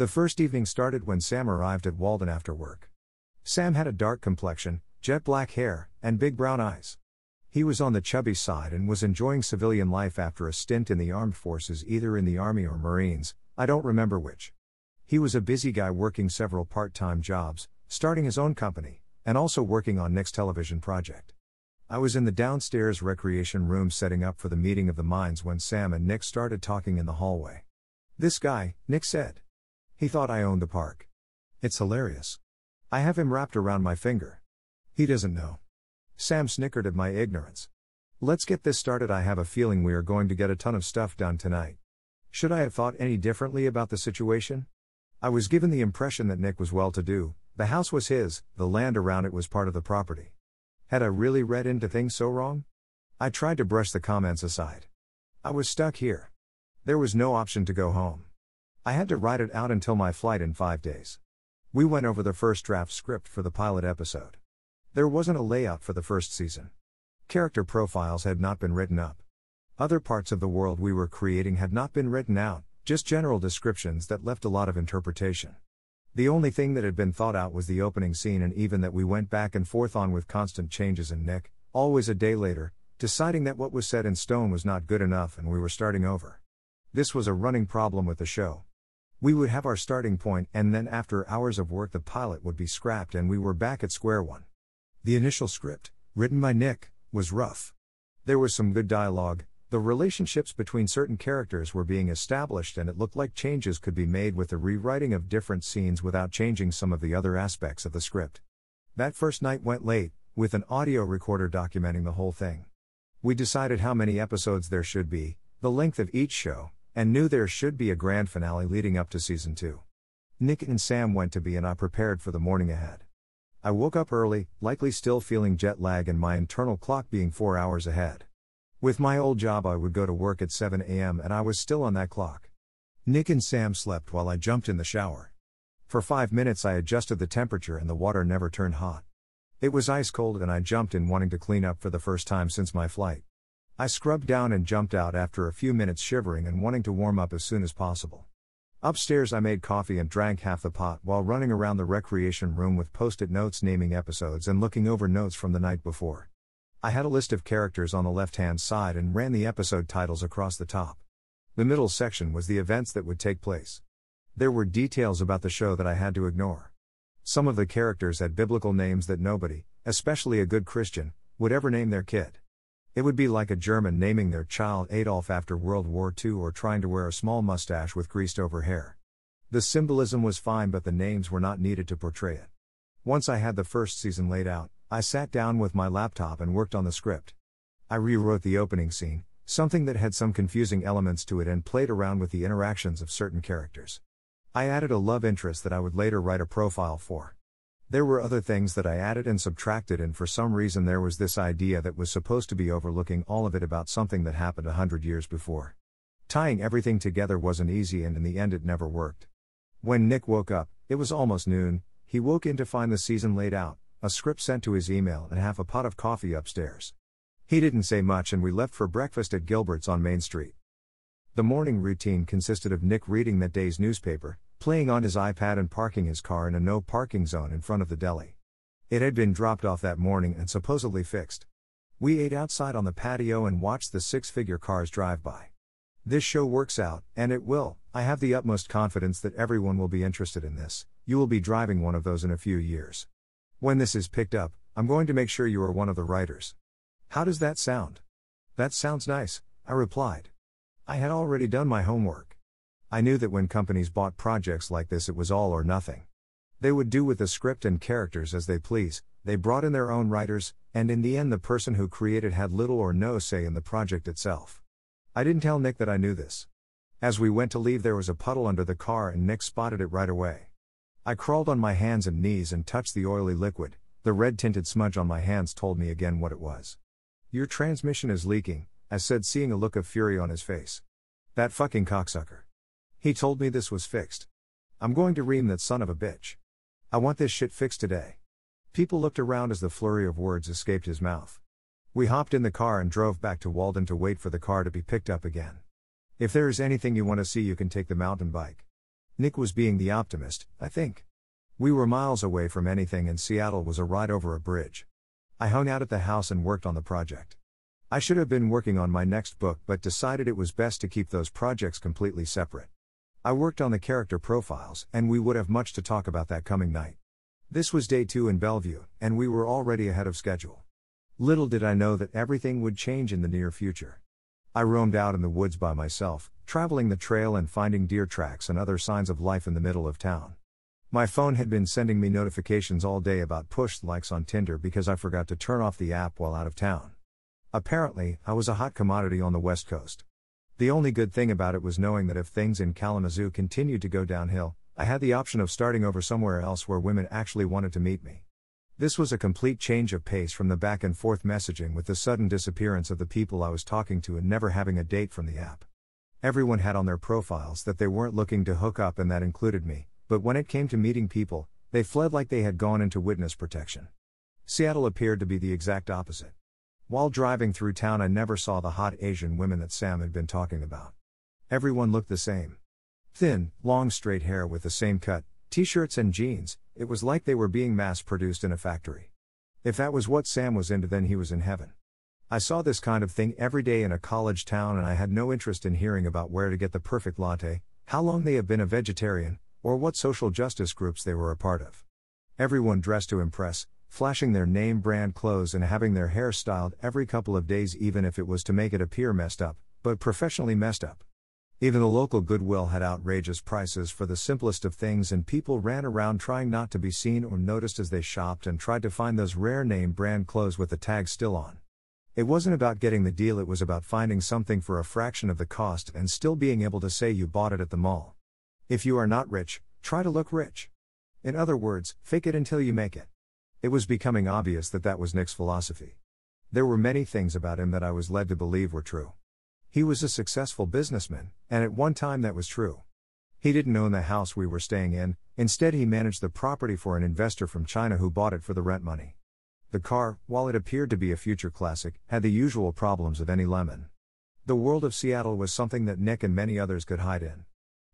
The first evening started when Sam arrived at Walden after work. Sam had a dark complexion, jet black hair, and big brown eyes. He was on the chubby side and was enjoying civilian life after a stint in the armed forces, either in the Army or Marines, I don't remember which. He was a busy guy working several part time jobs, starting his own company, and also working on Nick's television project. I was in the downstairs recreation room setting up for the meeting of the minds when Sam and Nick started talking in the hallway. This guy, Nick said. He thought I owned the park. It's hilarious. I have him wrapped around my finger. He doesn't know. Sam snickered at my ignorance. Let's get this started. I have a feeling we are going to get a ton of stuff done tonight. Should I have thought any differently about the situation? I was given the impression that Nick was well to do, the house was his, the land around it was part of the property. Had I really read into things so wrong? I tried to brush the comments aside. I was stuck here. There was no option to go home. I had to write it out until my flight in five days. We went over the first draft script for the pilot episode. There wasn't a layout for the first season. Character profiles had not been written up. Other parts of the world we were creating had not been written out, just general descriptions that left a lot of interpretation. The only thing that had been thought out was the opening scene, and even that we went back and forth on with constant changes in Nick, always a day later, deciding that what was set in stone was not good enough and we were starting over. This was a running problem with the show. We would have our starting point, and then after hours of work, the pilot would be scrapped and we were back at square one. The initial script, written by Nick, was rough. There was some good dialogue, the relationships between certain characters were being established, and it looked like changes could be made with the rewriting of different scenes without changing some of the other aspects of the script. That first night went late, with an audio recorder documenting the whole thing. We decided how many episodes there should be, the length of each show, and knew there should be a grand finale leading up to season 2. Nick and Sam went to be, and I prepared for the morning ahead. I woke up early, likely still feeling jet lag and my internal clock being four hours ahead. With my old job, I would go to work at 7 a.m. and I was still on that clock. Nick and Sam slept while I jumped in the shower. For five minutes, I adjusted the temperature and the water never turned hot. It was ice cold and I jumped in wanting to clean up for the first time since my flight. I scrubbed down and jumped out after a few minutes shivering and wanting to warm up as soon as possible. Upstairs, I made coffee and drank half the pot while running around the recreation room with post it notes naming episodes and looking over notes from the night before. I had a list of characters on the left hand side and ran the episode titles across the top. The middle section was the events that would take place. There were details about the show that I had to ignore. Some of the characters had biblical names that nobody, especially a good Christian, would ever name their kid. It would be like a German naming their child Adolf after World War II or trying to wear a small mustache with greased over hair. The symbolism was fine, but the names were not needed to portray it. Once I had the first season laid out, I sat down with my laptop and worked on the script. I rewrote the opening scene, something that had some confusing elements to it, and played around with the interactions of certain characters. I added a love interest that I would later write a profile for. There were other things that I added and subtracted, and for some reason, there was this idea that was supposed to be overlooking all of it about something that happened a hundred years before. Tying everything together wasn't easy, and in the end, it never worked. When Nick woke up, it was almost noon, he woke in to find the season laid out, a script sent to his email, and half a pot of coffee upstairs. He didn't say much, and we left for breakfast at Gilbert's on Main Street. The morning routine consisted of Nick reading that day's newspaper, playing on his iPad, and parking his car in a no parking zone in front of the deli. It had been dropped off that morning and supposedly fixed. We ate outside on the patio and watched the six figure cars drive by. This show works out, and it will. I have the utmost confidence that everyone will be interested in this. You will be driving one of those in a few years. When this is picked up, I'm going to make sure you are one of the writers. How does that sound? That sounds nice, I replied. I had already done my homework. I knew that when companies bought projects like this, it was all or nothing. They would do with the script and characters as they please, they brought in their own writers, and in the end, the person who created had little or no say in the project itself. I didn't tell Nick that I knew this. As we went to leave, there was a puddle under the car, and Nick spotted it right away. I crawled on my hands and knees and touched the oily liquid. The red tinted smudge on my hands told me again what it was. Your transmission is leaking, I said, seeing a look of fury on his face. That fucking cocksucker. He told me this was fixed. I'm going to ream that son of a bitch. I want this shit fixed today. People looked around as the flurry of words escaped his mouth. We hopped in the car and drove back to Walden to wait for the car to be picked up again. If there is anything you want to see, you can take the mountain bike. Nick was being the optimist, I think. We were miles away from anything, and Seattle was a ride over a bridge. I hung out at the house and worked on the project. I should have been working on my next book, but decided it was best to keep those projects completely separate. I worked on the character profiles, and we would have much to talk about that coming night. This was day two in Bellevue, and we were already ahead of schedule. Little did I know that everything would change in the near future. I roamed out in the woods by myself, traveling the trail and finding deer tracks and other signs of life in the middle of town. My phone had been sending me notifications all day about push likes on Tinder because I forgot to turn off the app while out of town. Apparently, I was a hot commodity on the West Coast. The only good thing about it was knowing that if things in Kalamazoo continued to go downhill, I had the option of starting over somewhere else where women actually wanted to meet me. This was a complete change of pace from the back and forth messaging with the sudden disappearance of the people I was talking to and never having a date from the app. Everyone had on their profiles that they weren't looking to hook up, and that included me, but when it came to meeting people, they fled like they had gone into witness protection. Seattle appeared to be the exact opposite. While driving through town, I never saw the hot Asian women that Sam had been talking about. Everyone looked the same. Thin, long, straight hair with the same cut, t shirts and jeans, it was like they were being mass produced in a factory. If that was what Sam was into, then he was in heaven. I saw this kind of thing every day in a college town, and I had no interest in hearing about where to get the perfect latte, how long they have been a vegetarian, or what social justice groups they were a part of. Everyone dressed to impress, flashing their name brand clothes and having their hair styled every couple of days, even if it was to make it appear messed up, but professionally messed up. Even the local Goodwill had outrageous prices for the simplest of things, and people ran around trying not to be seen or noticed as they shopped and tried to find those rare name brand clothes with the tag still on. It wasn't about getting the deal, it was about finding something for a fraction of the cost and still being able to say you bought it at the mall. If you are not rich, try to look rich. In other words, fake it until you make it. It was becoming obvious that that was Nick's philosophy. There were many things about him that I was led to believe were true. He was a successful businessman, and at one time that was true. He didn't own the house we were staying in, instead, he managed the property for an investor from China who bought it for the rent money. The car, while it appeared to be a future classic, had the usual problems of any lemon. The world of Seattle was something that Nick and many others could hide in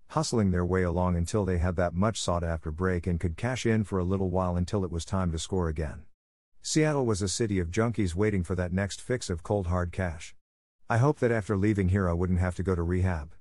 hustling their way along until they had that much sought after break and could cash in for a little while until it was time to score again. Seattle was a city of junkies waiting for that next fix of cold hard cash. I hope that after leaving here I wouldn't have to go to rehab.